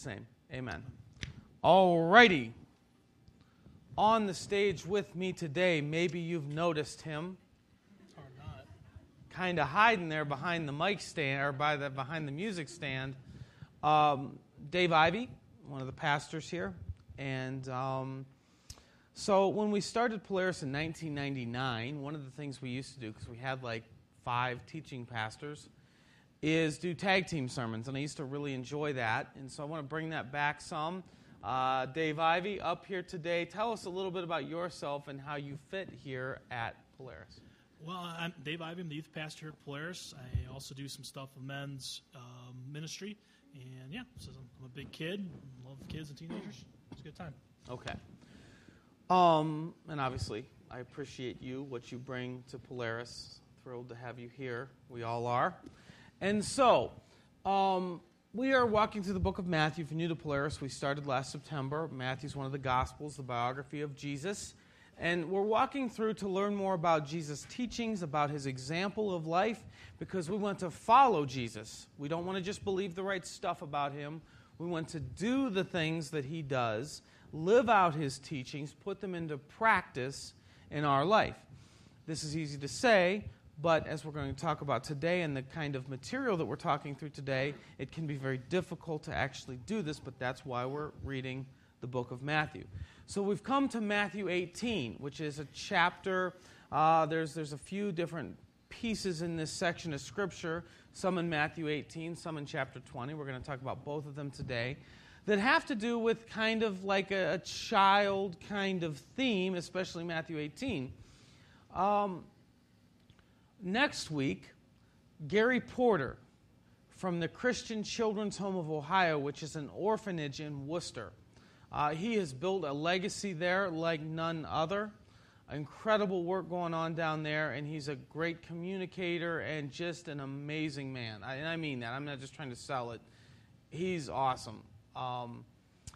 Jesus' name, amen. All righty. On the stage with me today, maybe you've noticed him Or not. kind of hiding there behind the mic stand or by the behind the music stand. Um, Dave Ivy, one of the pastors here, and um, so when we started Polaris in 1999, one of the things we used to do because we had like five teaching pastors is do tag team sermons, and I used to really enjoy that, and so I want to bring that back some. Uh, Dave Ivy, up here today. Tell us a little bit about yourself and how you fit here at Polaris. Well, I'm Dave Ivy. I'm the youth pastor here at Polaris. I also do some stuff with men's um, ministry. And yeah, so I'm a big kid. Love kids and teenagers. It's a good time. Okay. Um, and obviously, I appreciate you, what you bring to Polaris. Thrilled to have you here. We all are. And so, um, we are walking through the book of Matthew. If you're new to Polaris, we started last September. Matthew's one of the Gospels, the biography of Jesus. And we're walking through to learn more about Jesus' teachings, about his example of life, because we want to follow Jesus. We don't want to just believe the right stuff about him. We want to do the things that he does, live out his teachings, put them into practice in our life. This is easy to say, but as we're going to talk about today and the kind of material that we're talking through today, it can be very difficult to actually do this, but that's why we're reading the book of Matthew. So we've come to Matthew 18, which is a chapter. Uh, there's, there's a few different pieces in this section of Scripture, some in Matthew 18, some in chapter 20. We're going to talk about both of them today, that have to do with kind of like a, a child kind of theme, especially Matthew 18. Um, next week, Gary Porter from the Christian Children's Home of Ohio, which is an orphanage in Wooster. Uh, he has built a legacy there like none other. Incredible work going on down there, and he's a great communicator and just an amazing man. I, and I mean that. I'm not just trying to sell it. He's awesome. Um,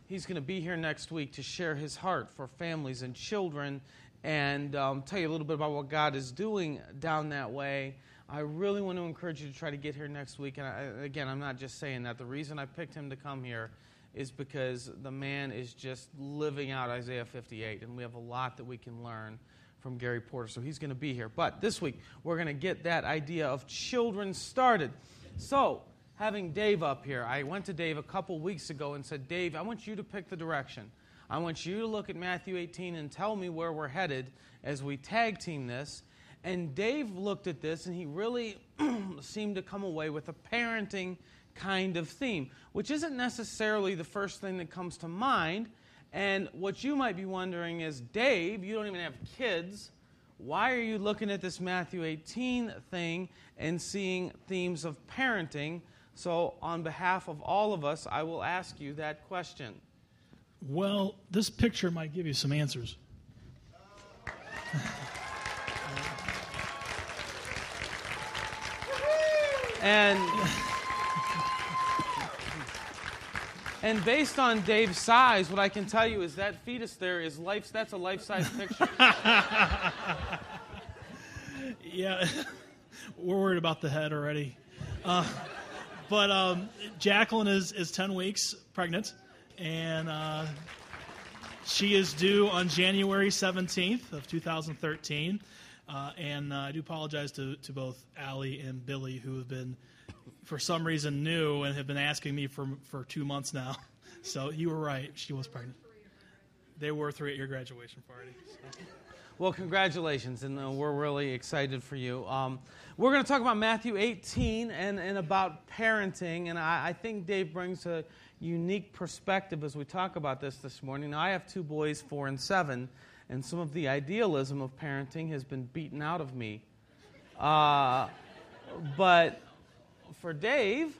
he's going to be here next week to share his heart for families and children and um, tell you a little bit about what God is doing down that way. I really want to encourage you to try to get here next week. And I, again, I'm not just saying that. The reason I picked him to come here is because the man is just living out Isaiah 58, and we have a lot that we can learn from Gary Porter. So he's going to be here. But this week, we're going to get that idea of children started. So, having Dave up here, I went to Dave a couple weeks ago and said, Dave, I want you to pick the direction. I want you to look at Matthew 18 and tell me where we're headed as we tag team this. And Dave looked at this and he really seemed to come away with a parenting kind of theme, which isn't necessarily the first thing that comes to mind. And what you might be wondering is, Dave, you don't even have kids. Why are you looking at this Matthew 18 thing and seeing themes of parenting? So, on behalf of all of us, I will ask you that question. Well, this picture might give you some answers. And and based on Dave's size, what I can tell you is that fetus there is life. That's a life-size picture. Yeah, we're worried about the head already. Uh, but um, Jacqueline is, is 10 weeks pregnant, and uh, she is due on January 17th of 2013. Uh, and uh, I do apologize to, to both Allie and Billy, who have been, for some reason, new and have been asking me for, for two months now. So you were right. She was pregnant. They were three at your graduation party. so. Well, congratulations, and uh, we're really excited for you. Um, we're going to talk about Matthew 18 and, and about parenting, and I, I think Dave brings a unique perspective as we talk about this this morning. I have two boys, four and seven, and some of the idealism of parenting has been beaten out of me. Uh, but for Dave,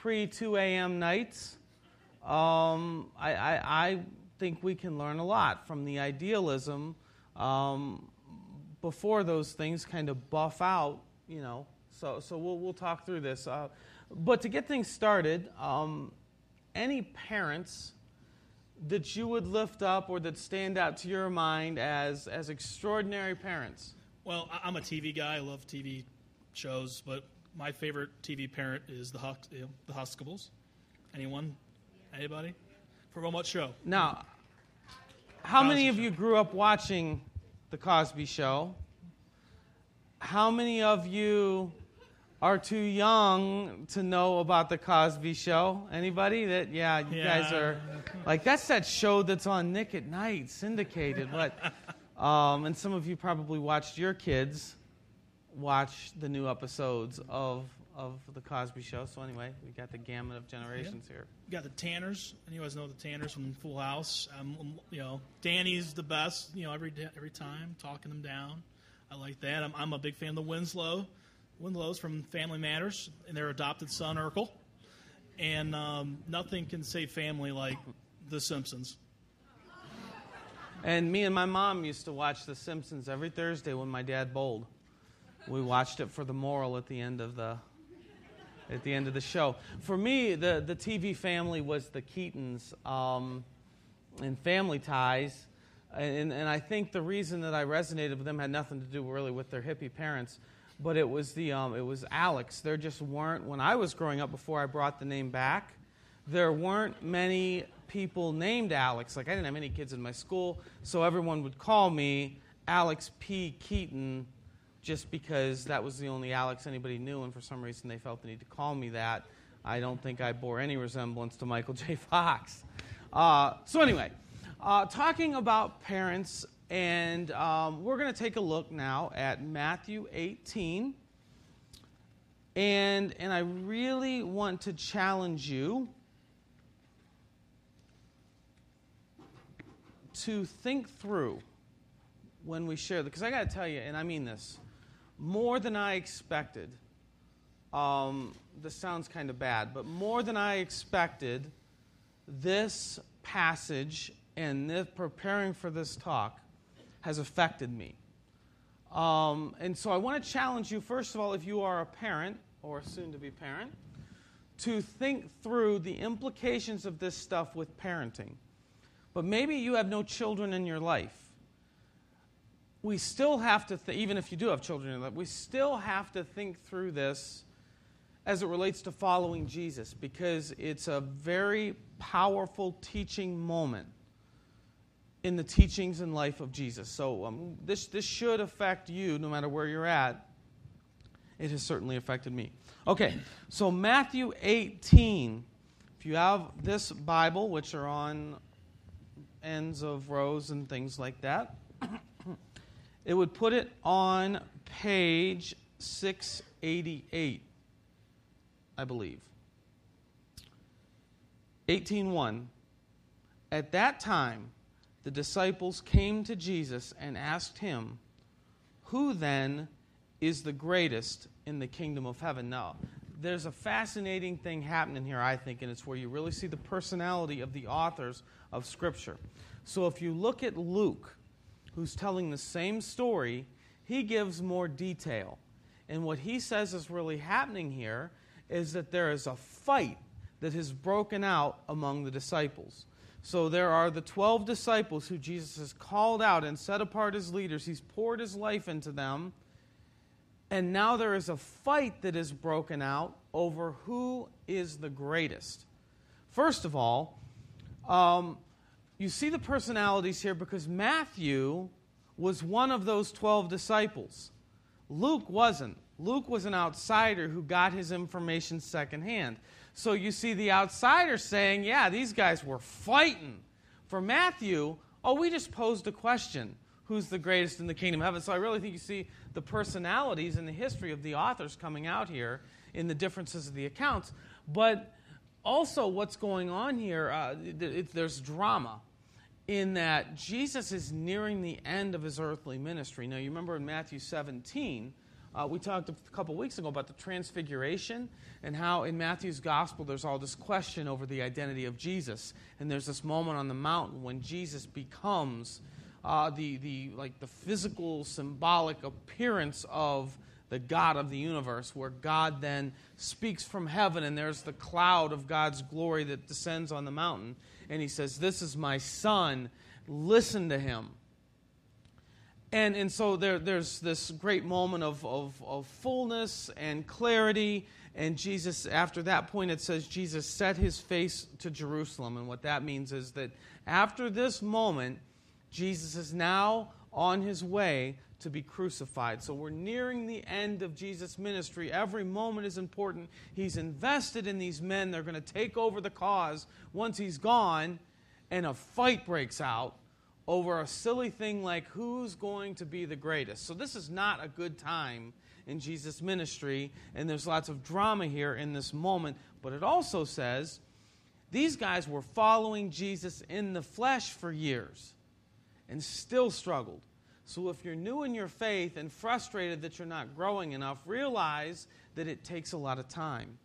pre 2 a.m. nights, um, I, I, I think we can learn a lot from the idealism um, before those things kind of buff out, you know. So, so we'll, we'll talk through this. Uh, but to get things started, um, any parents that you would lift up or that stand out to your mind as, as extraordinary parents? Well, I'm a TV guy. I love TV shows, but my favorite TV parent is the you know, the Huxtables. Anyone? Anybody? From what show? Now, how many of Show. you grew up watching The Cosby Show? How many of you are too young to know about The Cosby Show? Anybody that, yeah, you guys are like, that's that show that's on Nick at Night, syndicated. But, um, and some of you probably watched your kids watch the new episodes of, of The Cosby Show. So, anyway, we got the gamut of generations here. You got the Tanners, and you guys know the Tanners from Full House. Um, you know, Danny's the best. You know, every every time talking them down. I like that. I'm, I'm a big fan of the Winslow, Winslows from Family Matters, and their adopted son Urkel. And um, nothing can save family like The Simpsons. And me and my mom used to watch The Simpsons every Thursday when my dad bowled. We watched it for the moral at the end of the at the end of the show. For me, the the TV family was the Keatons um, and Family Ties, and and I think the reason that I resonated with them had nothing to do really with their hippie parents, but it was the um, it was Alex. There just weren't when I was growing up before I brought the name back there weren't many people named Alex. Like, I didn't have any kids in my school, so everyone would call me Alex P. Keaton just because that was the only Alex anybody knew, and for some reason they felt the need to call me that. I don't think I bore any resemblance to Michael J. Fox. Uh, so, anyway, uh, talking about parents, and um, we're going to take a look now at Matthew 18. And, and I really want to challenge you to think through when we share because I got to tell you, and I mean this, more than I expected. Um, this sounds kind of bad, but more than I expected, this passage and preparing for this talk has affected me. Um, and so I want to challenge you, first of all, if you are a parent or soon to be parent, to think through the implications of this stuff with parenting. But maybe you have no children in your life. We still have to, th- even if you do have children in your life, we still have to think through this as it relates to following Jesus because it's a very powerful teaching moment in the teachings and life of Jesus. So um, this, this should affect you no matter where you're at. It has certainly affected me. Okay, so Matthew 18. If you have this Bible, which are on ends of rows and things like that, it would put it on page 688, I believe. 18:1 At that time the disciples came to Jesus and asked him, "Who then is the greatest in the kingdom of heaven?" Now, there's a fascinating thing happening here, I think, and it's where you really see the personality of the authors of Scripture. So if you look at Luke, who's telling the same story, he gives more detail. And what he says is really happening here is that there is a fight that has broken out among the disciples. So there are the 12 disciples who Jesus has called out and set apart as leaders. He's poured his life into them. And now there is a fight that is broken out over who is the greatest. First of all, um, you see the personalities here because Matthew was one of those 12 disciples. Luke wasn't. Luke was an outsider who got his information secondhand. So you see the outsider saying, yeah, these guys were fighting. For Matthew, oh, we just posed a question who's the greatest in the kingdom of heaven? So I really think you see the personalities and the history of the authors coming out here in the differences of the accounts. But also, what's going on here, uh, it, it, there's drama in that Jesus is nearing the end of his earthly ministry. Now, you remember in Matthew 17, uh, we talked a couple weeks ago about the transfiguration and how in Matthew's gospel there's all this question over the identity of Jesus. And there's this moment on the mountain when Jesus becomes uh, the, the, like the physical, symbolic appearance of the God of the universe, where God then speaks from heaven and there's the cloud of God's glory that descends on the mountain. And he says, This is my son, listen to him. And, and so there, there's this great moment of, of, of fullness and clarity. And Jesus, after that point, it says Jesus set his face to Jerusalem. And what that means is that after this moment, Jesus is now on his way to be crucified. So we're nearing the end of Jesus' ministry. Every moment is important. He's invested in these men. They're going to take over the cause once he's gone, and a fight breaks out over a silly thing like who's going to be the greatest. So this is not a good time in Jesus' ministry, and there's lots of drama here in this moment. But it also says these guys were following Jesus in the flesh for years and still struggled. So if you're new in your faith and frustrated that you're not growing enough, realize that it takes a lot of time.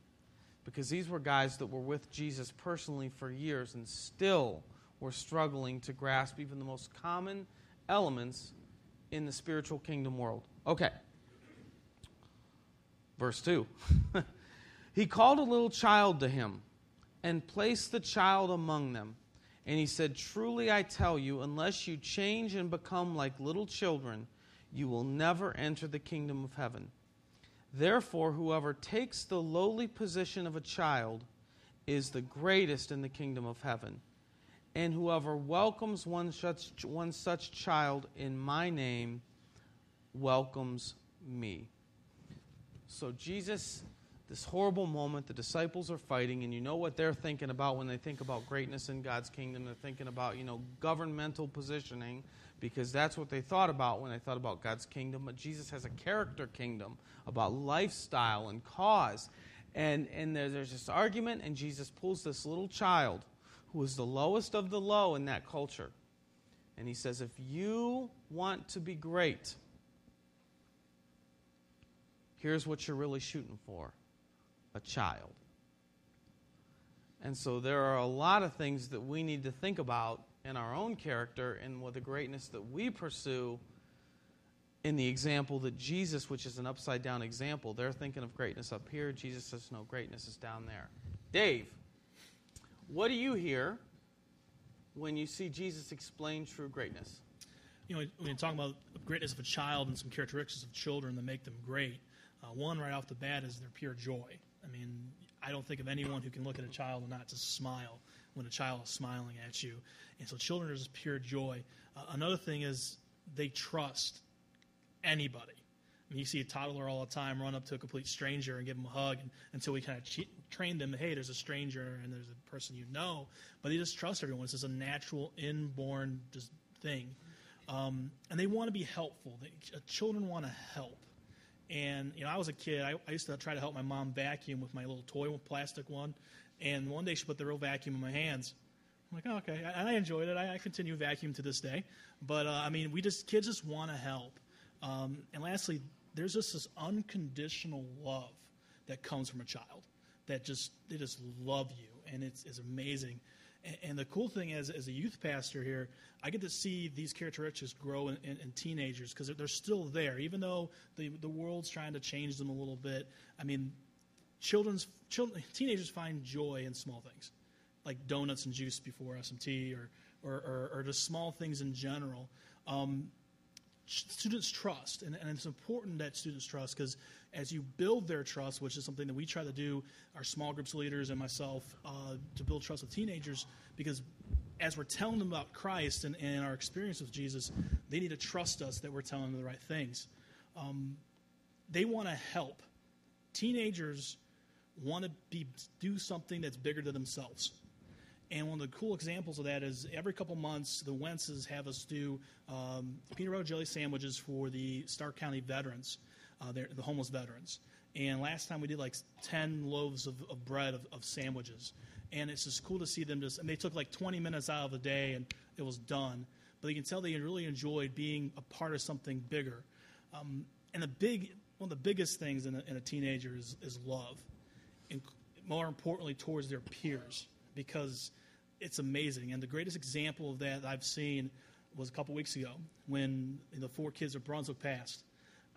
Because these were guys that were with Jesus personally for years and still were struggling to grasp even the most common elements in the spiritual kingdom world. Okay. Verse 2. he called a little child to him and placed the child among them. And he said, Truly I tell you, unless you change and become like little children, you will never enter the kingdom of heaven. Therefore, whoever takes the lowly position of a child is the greatest in the kingdom of heaven. And whoever welcomes one such, one such child in my name welcomes me. So, Jesus, this horrible moment, the disciples are fighting, and you know what they're thinking about when they think about greatness in God's kingdom. They're thinking about, you know, governmental positioning, because that's what they thought about when they thought about God's kingdom. But Jesus has a character kingdom about lifestyle and cause. And, and there's this argument, and Jesus pulls this little child who is the lowest of the low in that culture. And he says, If you want to be great, here's what you're really shooting for a child. And so there are a lot of things that we need to think about in our own character and with the greatness that we pursue in the example that Jesus, which is an upside down example, they're thinking of greatness up here. Jesus says, no, greatness is down there. Dave. What do you hear when you see Jesus explain true greatness? You know, when you talk about greatness of a child and some characteristics of children that make them great, uh, one right off the bat is their pure joy. I mean, I don't think of anyone who can look at a child and not just smile when a child is smiling at you. And so children are just pure joy. Uh, another thing is they trust anybody. You see a toddler all the time run up to a complete stranger and give them a hug and, until we kind of che- train them, hey, there's a stranger and there's a person you know, but they just trust everyone. It's just a natural, inborn just thing. Um, and they want to be helpful. They, uh, children want to help. And you know, I was a kid. I, I, used to try to help my mom vacuum with my little toy plastic one. And one day she put the real vacuum in my hands. I'm like, oh, okay. And I enjoyed it. I, I continue vacuum to this day. But uh, I mean, we just kids just want to help. Um, and lastly, there's just this unconditional love that comes from a child that just they just love you, and it's, it's amazing. And, and the cool thing is, as a youth pastor here, I get to see these characteristics grow in, in, in teenagers because they're still there, even though the the world's trying to change them a little bit. I mean, children's children, teenagers find joy in small things, like donuts and juice before SMT, or or, or, or just small things in general. Um, students trust, and, and, it's important that students trust because as you build their trust, which is something that we try to do, our small groups leaders and myself, uh, to build trust with teenagers, because as we're telling them about Christ and, and, our experience with Jesus, they need to trust us that we're telling them the right things. Um, they want to help. Teenagers want to be do something that's bigger than themselves. And one of the cool examples of that is every couple months, the Wentzes have us do um, peanut butter jelly sandwiches for the Stark County veterans, uh, the homeless veterans. And last time we did like 10 loaves of, of bread of, of, sandwiches. And it's just cool to see them just, and they took like 20 minutes out of the day and it was done. But you can tell they really enjoyed being a part of something bigger. Um, and the big, one of the biggest things in a, in a teenager is, is love. And more importantly, towards their peers. Because it's amazing. And the greatest example of that I've seen was a couple weeks ago when the four kids of Brunswick passed.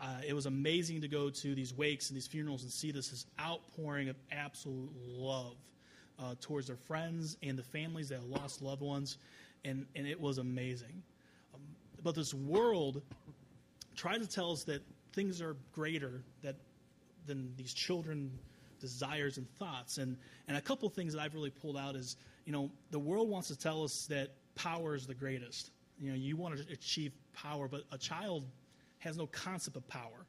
Uh, it was amazing to go to these wakes and these funerals and see this, this outpouring of absolute love uh, towards their friends and the families that lost loved ones, and, and it was amazing. Um, but this world try to tell us that things are greater that, than these children desires and thoughts. And, and a couple things that I've really pulled out is, you know, the world wants to tell us that power is the greatest. You know, you want to achieve power, but a child has no concept of power.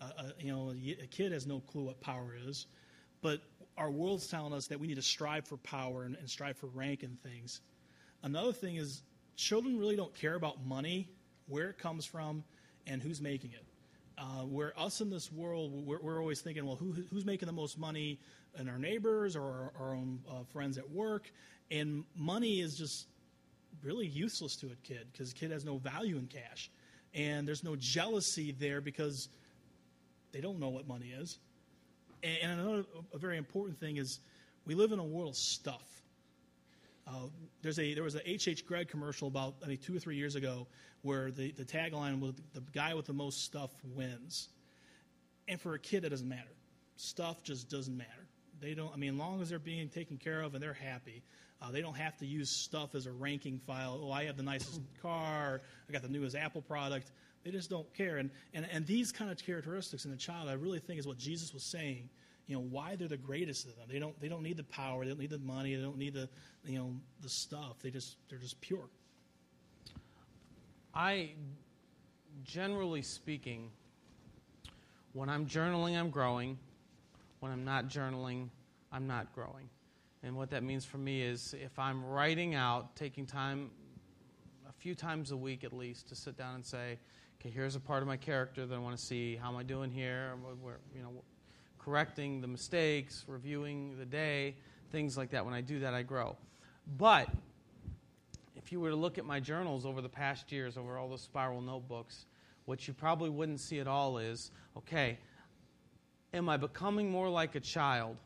Uh, uh, you know, a kid has no clue what power is. But our world's telling us that we need to strive for power and, and strive for rank and things. Another thing is, children really don't care about money, where it comes from, and who's making it. Uh, where us in this world, we're, we're always thinking, well, who, who's making the most money in our neighbors or our, our own uh, friends at work? And money is just really useless to a kid because a kid has no value in cash. And there's no jealousy there because they don't know what money is. And, and another a very important thing is we live in a world of stuff. Uh, there's a there was a H.H. Gregg commercial about I mean two or three years ago where the, the tagline was the guy with the most stuff wins. And for a kid, that doesn't matter. Stuff just doesn't matter. They don't. I mean, as long as they're being taken care of and they're happy, uh, they don't have to use stuff as a ranking file. Oh, I have the nicest car. I got the newest Apple product. They just don't care. And, and, and these kind of characteristics in a child, I really think is what Jesus was saying. You know, why they're the greatest of them. They don't, they don't need the power. They don't need the money. They don't need the, you know, the stuff. They just, they're just pure. I, generally speaking, when I'm journaling, I'm growing. When I'm not journaling, I'm not growing. And what that means for me is if I'm writing out, taking time, a few times a week at least, to sit down and say, okay, here's a part of my character that I want to see. How am I doing here? We're, you know, correcting the mistakes, reviewing the day, things like that. When I do that, I grow. But if you were to look at my journals over the past years, over all those spiral notebooks, what you probably wouldn't see at all is okay, am I becoming more like a child?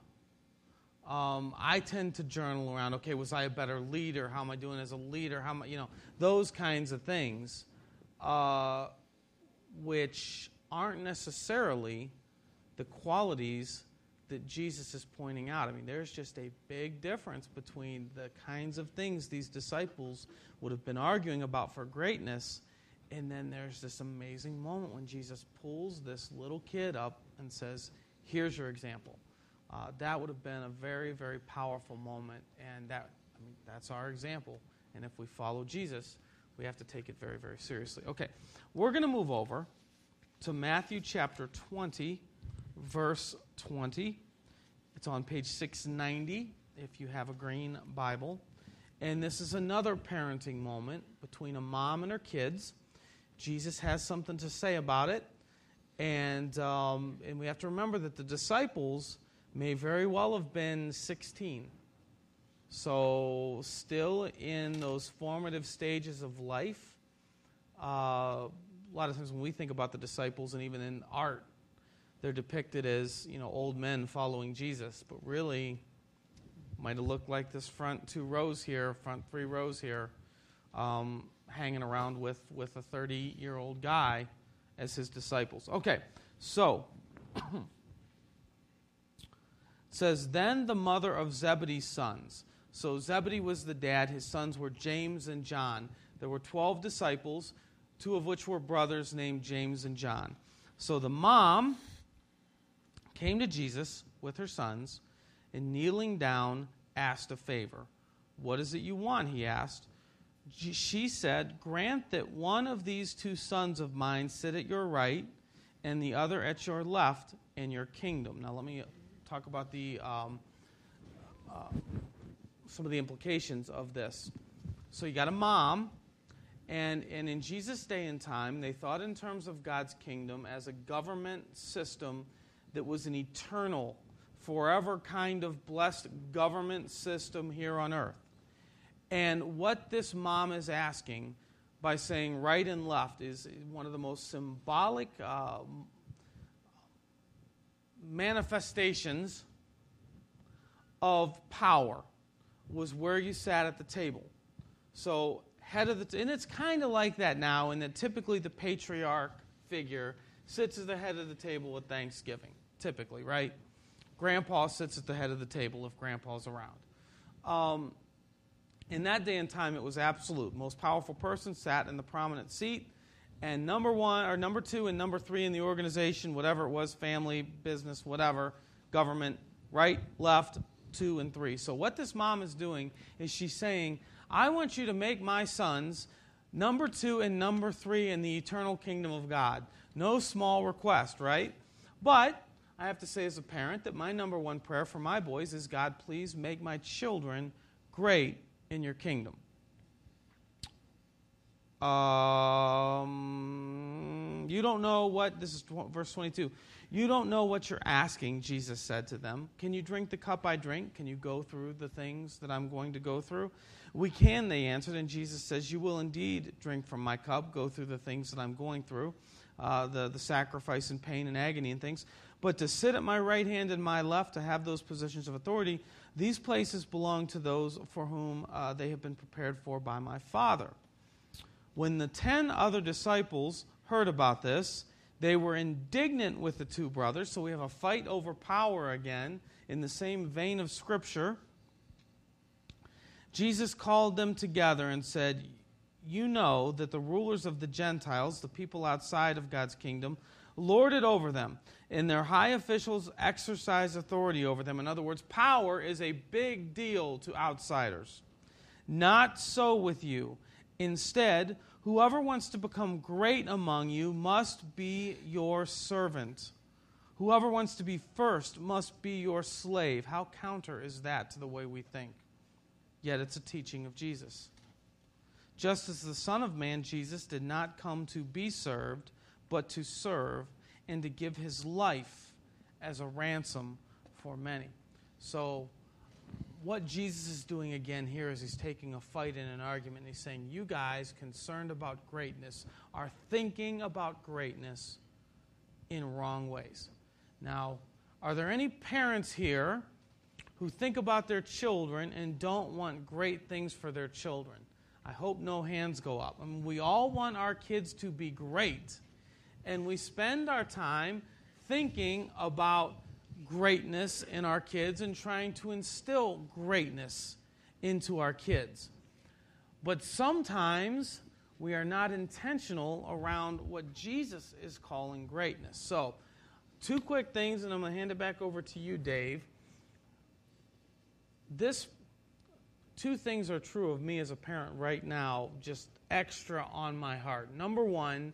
Um, I tend to journal around, okay, was I a better leader? How am I doing as a leader? How am I, you know, those kinds of things. Uh, which aren't necessarily the qualities that Jesus is pointing out. I mean, there's just a big difference between the kinds of things these disciples would have been arguing about for greatness, and then there's this amazing moment when Jesus pulls this little kid up and says, Here's your example. Uh, that would have been a very, very powerful moment, and that, I mean, that's our example. And if we follow Jesus, we have to take it very, very seriously. Okay, we're going to move over to Matthew chapter 20, verse 20. It's on page 690 if you have a green Bible. And this is another parenting moment between a mom and her kids. Jesus has something to say about it. And, um, and we have to remember that the disciples may very well have been 16 so, still in those formative stages of life, uh, a lot of times when we think about the disciples and even in art, they're depicted as you know old men following Jesus, but really might have looked like this front two rows here, front three rows here, um, hanging around with with a 30 year old guy as his disciples. Okay, so. says then the mother of Zebedee's sons so Zebedee was the dad. His sons were James and John. There were 12 disciples, two of which were brothers named James and John. So the mom came to Jesus with her sons and kneeling down asked a favor. What is it you want? He asked. She said, Grant that one of these two sons of mine sit at your right and the other at your left in your kingdom. Now, let me talk about the. Um, uh, some of the implications of this. So you got a mom, and, and in Jesus' day and time, they thought in terms of God's kingdom as a government system that was an eternal, forever kind of blessed government system here on earth. And what this mom is asking by saying right and left is one of the most symbolic uh, manifestations of power was where you sat at the table. So, head of the, t- and it's kind of like that now, in that typically the patriarch figure sits at the head of the table at Thanksgiving, typically, right? Grandpa sits at the head of the table if grandpa's around. Um, in that day and time, it was absolute. Most powerful person sat in the prominent seat, and number one or number two and number three in the organization, whatever it was, family, business, whatever, government, right, left, two, and three. So what this mom is doing is she's saying, I want you to make my sons number two and number three in the eternal kingdom of God. No small request, right? But I have to say, as a parent, that my number one prayer for my boys is God, please make my children great in your kingdom. Um, you don't know what, this is verse 22. You don't know what you're asking, Jesus said to them. Can you drink the cup I drink? Can you go through the things that I'm going to go through? We can, they answered, and Jesus says, You will indeed drink from my cup, go through the things that I'm going through, uh, the, the sacrifice and pain and agony and things. But to sit at my right hand and my left, to have those positions of authority, these places belong to those for whom uh, they have been prepared for by my Father. When the ten other disciples heard about this, they were indignant with the two brothers. So we have a fight over power again in the same vein of Scripture. Jesus called them together and said, You know that the rulers of the Gentiles, the people outside of God's kingdom, lord it over them, and their high officials exercise authority over them. In other words, power is a big deal to outsiders. Not so with you. Instead, whoever wants to become great among you must be your servant. Whoever wants to be first must be your slave. How counter is that to the way we think? Yet it's a teaching of Jesus. Just as the Son of Man, Jesus, did not come to be served, but to serve and to give his life as a ransom for many. So, what Jesus is doing again here is he's taking a fight in an argument. And He's saying, You guys, concerned about greatness, are thinking about greatness in wrong ways. Now, are there any parents here who think about their children and don't want great things for their children? I hope no hands go up. I mean, we all want our kids to be great, and we spend our time thinking about greatness in our kids and trying to instill greatness into our kids. But sometimes we are not intentional around what Jesus is calling greatness. So, two quick things, and I'm going to hand it back over to you, Dave. This two things are true of me as a parent right now, just extra on my heart. Number one,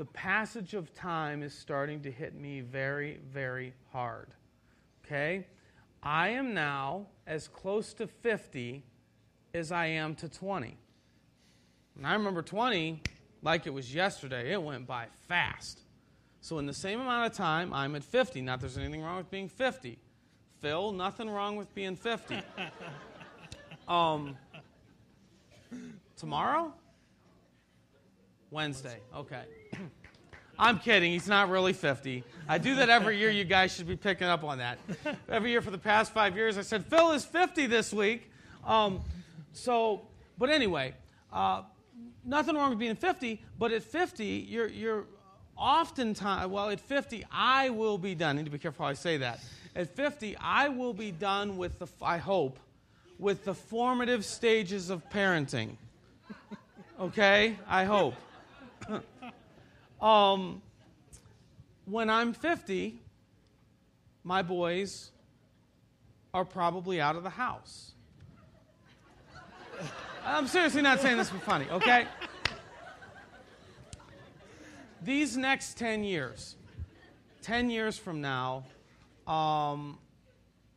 the passage of time is starting to hit me very, very hard. Okay? I am now as close to 50 as I am to 20. And I remember 20 like it was yesterday. It went by fast. So, in the same amount of time, I'm at 50. Not there's anything wrong with being 50. Phil, nothing wrong with being 50. um, tomorrow? Wednesday. Okay. I'm kidding. He's not really 50. I do that every year. You guys should be picking up on that. Every year for the past five years, I said, Phil is 50 this week. Um, so, but anyway, uh, nothing wrong with being 50, but at 50, you're, you're oftentimes, well, at 50, I will be done. I need to be careful how I say that. At 50, I will be done with the, I hope, with the formative stages of parenting. Okay? I hope. um, when I'm 50, my boys are probably out of the house. I'm seriously not saying this for funny, okay? These next 10 years, 10 years from now, um,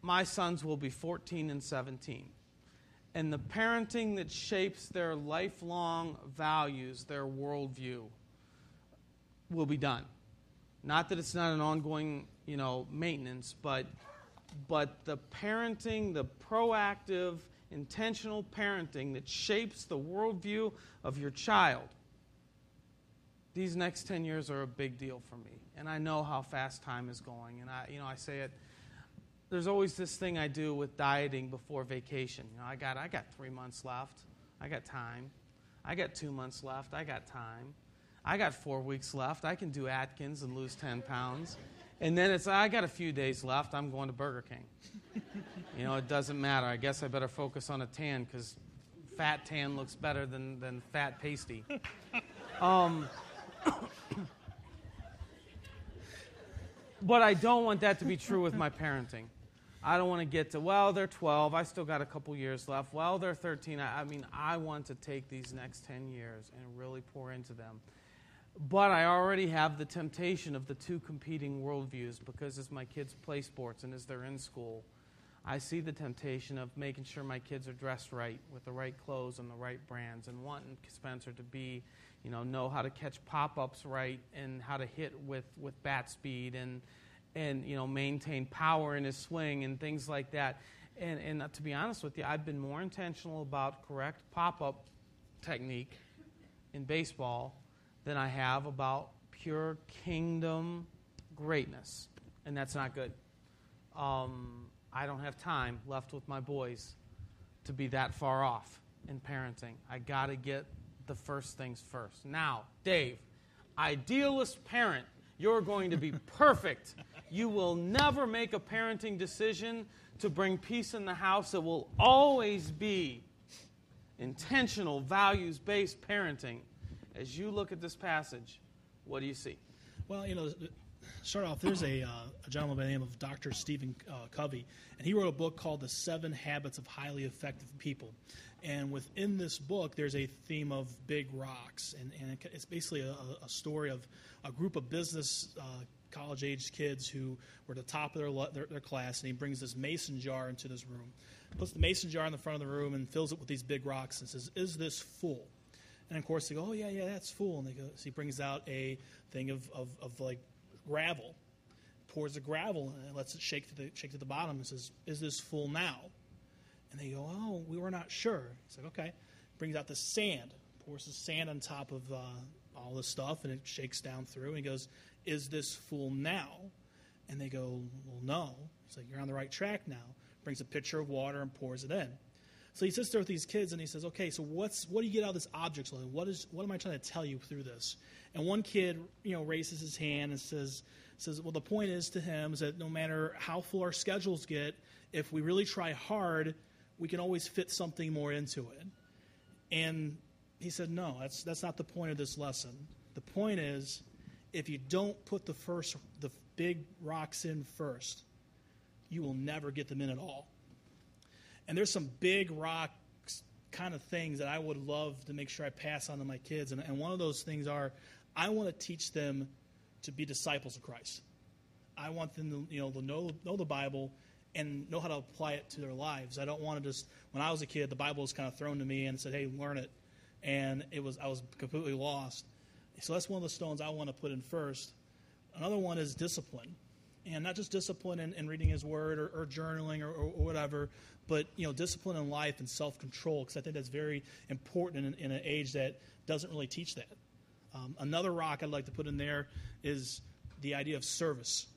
my sons will be 14 and 17 and the parenting that shapes their lifelong values, their worldview, will be done. Not that it's not an ongoing, you know, maintenance, but but the parenting, the proactive, intentional parenting that shapes the worldview of your child. These next 10 years are a big deal for me. And I know how fast time is going. And I, you know, I say it there's always this thing I do with dieting before vacation. You know, I got I got three months left. I got time. I got two months left. I got time. I got four weeks left. I can do Atkins and lose 10 pounds. And then it's, I got a few days left. I'm going to Burger King. you know, it doesn't matter. I guess I better focus on a tan because fat tan looks better than, than fat pasty. Um, but I don't want that to be true with my parenting. I don't want to get to, well, they're 12. I still got a couple years left. Well, they're 13. I, I mean, I want to take these next 10 years and really pour into them. But I already have the temptation of the two competing worldviews because as my kids play sports and as they're in school, I see the temptation of making sure my kids are dressed right with the right clothes and the right brands and wanting Spencer to be, you know, know how to catch pop ups right and how to hit with, with bat speed and, and, you know, maintain power in his swing and things like that. And, and to be honest with you, I've been more intentional about correct pop up technique in baseball than I have about pure kingdom greatness. And that's not good. Um, I don't have time left with my boys to be that far off in parenting. I got to get the first things first. Now, Dave, idealist parent, you're going to be perfect. You will never make a parenting decision to bring peace in the house. It will always be intentional, values based parenting. As you look at this passage, what do you see? Well, you know, start off, there's a, uh, a gentleman by the name of Dr. Stephen uh, Covey, and he wrote a book called The Seven Habits of Highly Effective People. And within this book, there's a theme of big rocks, and, and it's basically a, a story of a group of business uh, college aged kids who were at the top of their, their, their, class, and he brings this mason jar into this room, puts the mason jar in the front of the room, and fills it with these big rocks, and says, Is this full? And of course, they go, Oh, yeah, yeah, that's full. And they go, so he brings out a thing of, of, of like gravel, pours the gravel and lets it shake to the shake to the bottom and says, "Is this full now?" And they go, "Oh, we were not sure." He's like, "Okay." Brings out the sand, pours the sand on top of uh, all the stuff, and it shakes down through. And he goes, "Is this full now?" And they go, "Well, no." He's like, "You're on the right track now." Brings a pitcher of water and pours it in. So he sits there with these kids and he says, "Okay, so what's what do you get out of this object? What is what am I trying to tell you through this?" And one kid, you know, raises his hand and says, says, well, the point is to him is that no matter how full our schedules get, if we really try hard, we can always fit something more into it. And he said, no, that's, that's not the point of this lesson. The point is, if you don't put the first, the big rocks in first, you will never get them in at all. And there's some big rocks kind of things that I would love to make sure I pass on to my kids. And, and one of those things are I want to teach them to be disciples of Christ. I want them to, you know, to know, know the Bible and know how to apply it to their lives. I don't want to just, when I was a kid, the Bible was kind of thrown to me and said, hey, learn it. And it was, I was completely lost. So that's one of the stones I want to put in first. Another one is discipline. And not just discipline in, in reading his word or, or journaling or, or, whatever, but you know, discipline in life and self control, because I think that's very important in, in an age that doesn't really teach that. Um, another rock I'd like to put in there is the idea of service.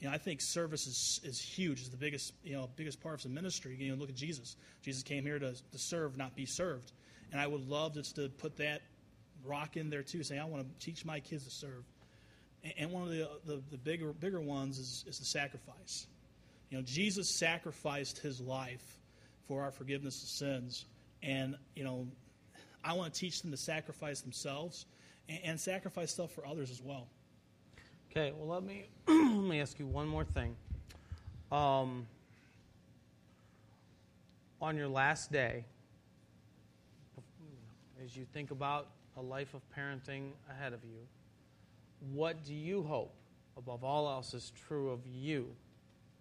You know, I think service is, is huge. It's the biggest, you know, biggest part of the ministry. You know, look at Jesus. Jesus came here to, to serve, not be served. And I would love just to put that rock in there too, saying, I want to teach my kids to serve. And, one of the, the, the, bigger, bigger ones is, is the sacrifice. You know, Jesus sacrificed his life for our forgiveness of sins. And, you know, I want to teach them to sacrifice themselves and, and sacrifice stuff for others as well. Okay, well, let me, let me ask you one more thing. Um, on your last day, as you think about a life of parenting ahead of you, what do you hope, above all else, is true of you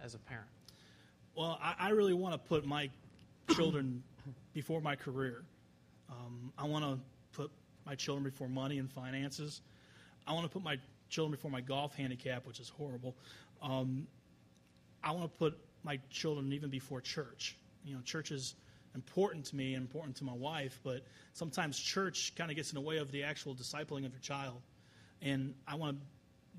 as a parent? Well, I, I really want to put my children before my career. Um, I want to put my children before money and finances. I want to put my children before my golf handicap, which is horrible. Um, I want to put my children even before church. You know, church is important to me and important to my wife, but sometimes church kind of gets in the way of the actual discipling of your child. And I want to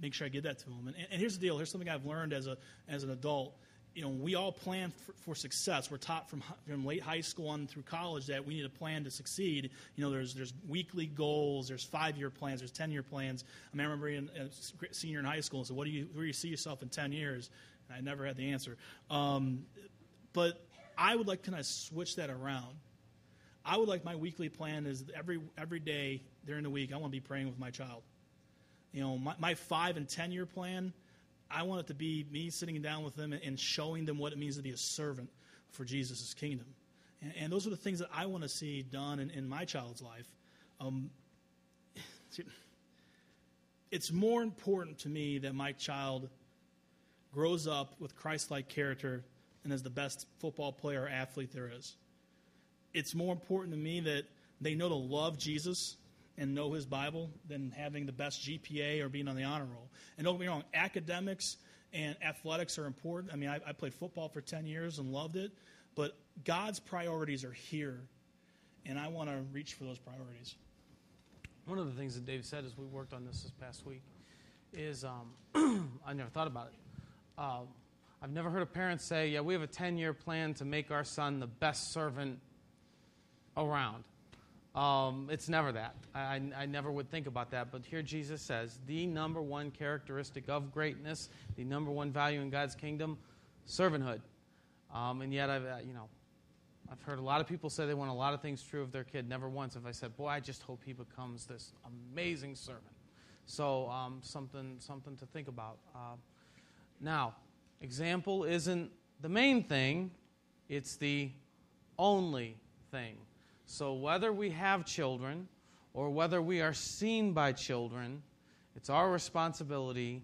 make sure I give that to them. And, and here's the deal. Here's something I've learned as a as an adult you know, we all plan for, for, success. We're taught from, from late high school on through college that we need a plan to succeed. You know, there's, there's weekly goals, there's five year plans, there's 10 year plans. I, mean, I remember being a senior in high school and said, what do you, where do you see yourself in 10 years? And I never had the answer. Um, but I would like to kind of switch that around. I would like my weekly plan is every, every day during the week, I want to be praying with my child. You know, my, my five and ten year plan, I want it to be me sitting down with them and showing them what it means to be a servant for Jesus' kingdom. And, and those are the things that I want to see done in, in my child's life. Um, it's more important to me that my child grows up with Christ like character and is the best football player or athlete there is. It's more important to me that they know to love Jesus and know his Bible than having the best GPA or being on the honor roll. And don't get me wrong, academics and athletics are important. I mean, I, I played football for 10 years and loved it, but God's priorities are here, and I want to reach for those priorities. One of the things that Dave said as we worked on this this past week is um, I never thought about it. Um, I've never heard a parent say, Yeah, we have a 10 year plan to make our son the best servant around. Um, it's never that. I, I, never would think about that. But here Jesus says the number one characteristic of greatness, the number one value in God's kingdom, servanthood. Um, and yet, I've, uh, you know, I've heard a lot of people say they want a lot of things true of their kid. Never once have I said, "Boy, I just hope he becomes this amazing servant." So, um, something something to think about. Uh, now, example isn't the main thing; it's the only thing. So, whether we have children or whether we are seen by children, it's our responsibility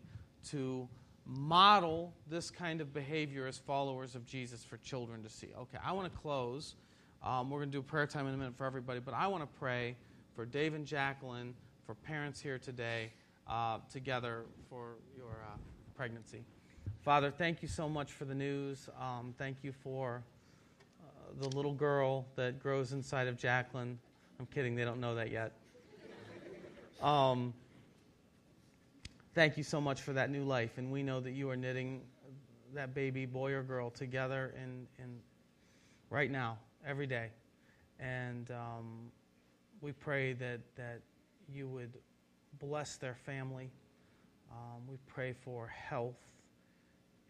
to model this kind of behavior as followers of Jesus for children to see. Okay, I want to close. Um, we're going to do prayer time in a minute for everybody, but I want to pray for Dave and Jacqueline, for parents here today, uh, together for your uh, pregnancy. Father, thank you so much for the news. Um, thank you for uh, the little girl that grows inside of Jacqueline. I'm kidding, they don't know that yet. Um, thank you so much for that new life. And we know that you are knitting that baby, boy or girl, together in, in right now, every day. And um, we pray that, that you would bless their family. Um, we pray for health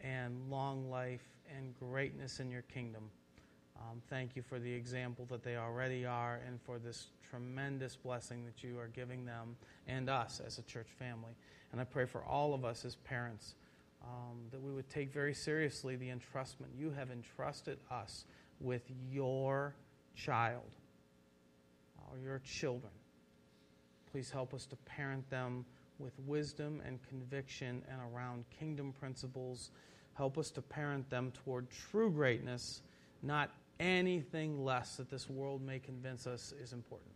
and long life and greatness in your kingdom. Um, thank you for the example that they already are and for this tremendous blessing that you are giving them and us as a church family. And I pray for all of us as parents um, that we would take very seriously the entrustment. You have entrusted us with your child or your children. Please help us to parent them with wisdom and conviction and around kingdom principles. Help us to parent them toward true greatness, not anything less that this world may convince us is important.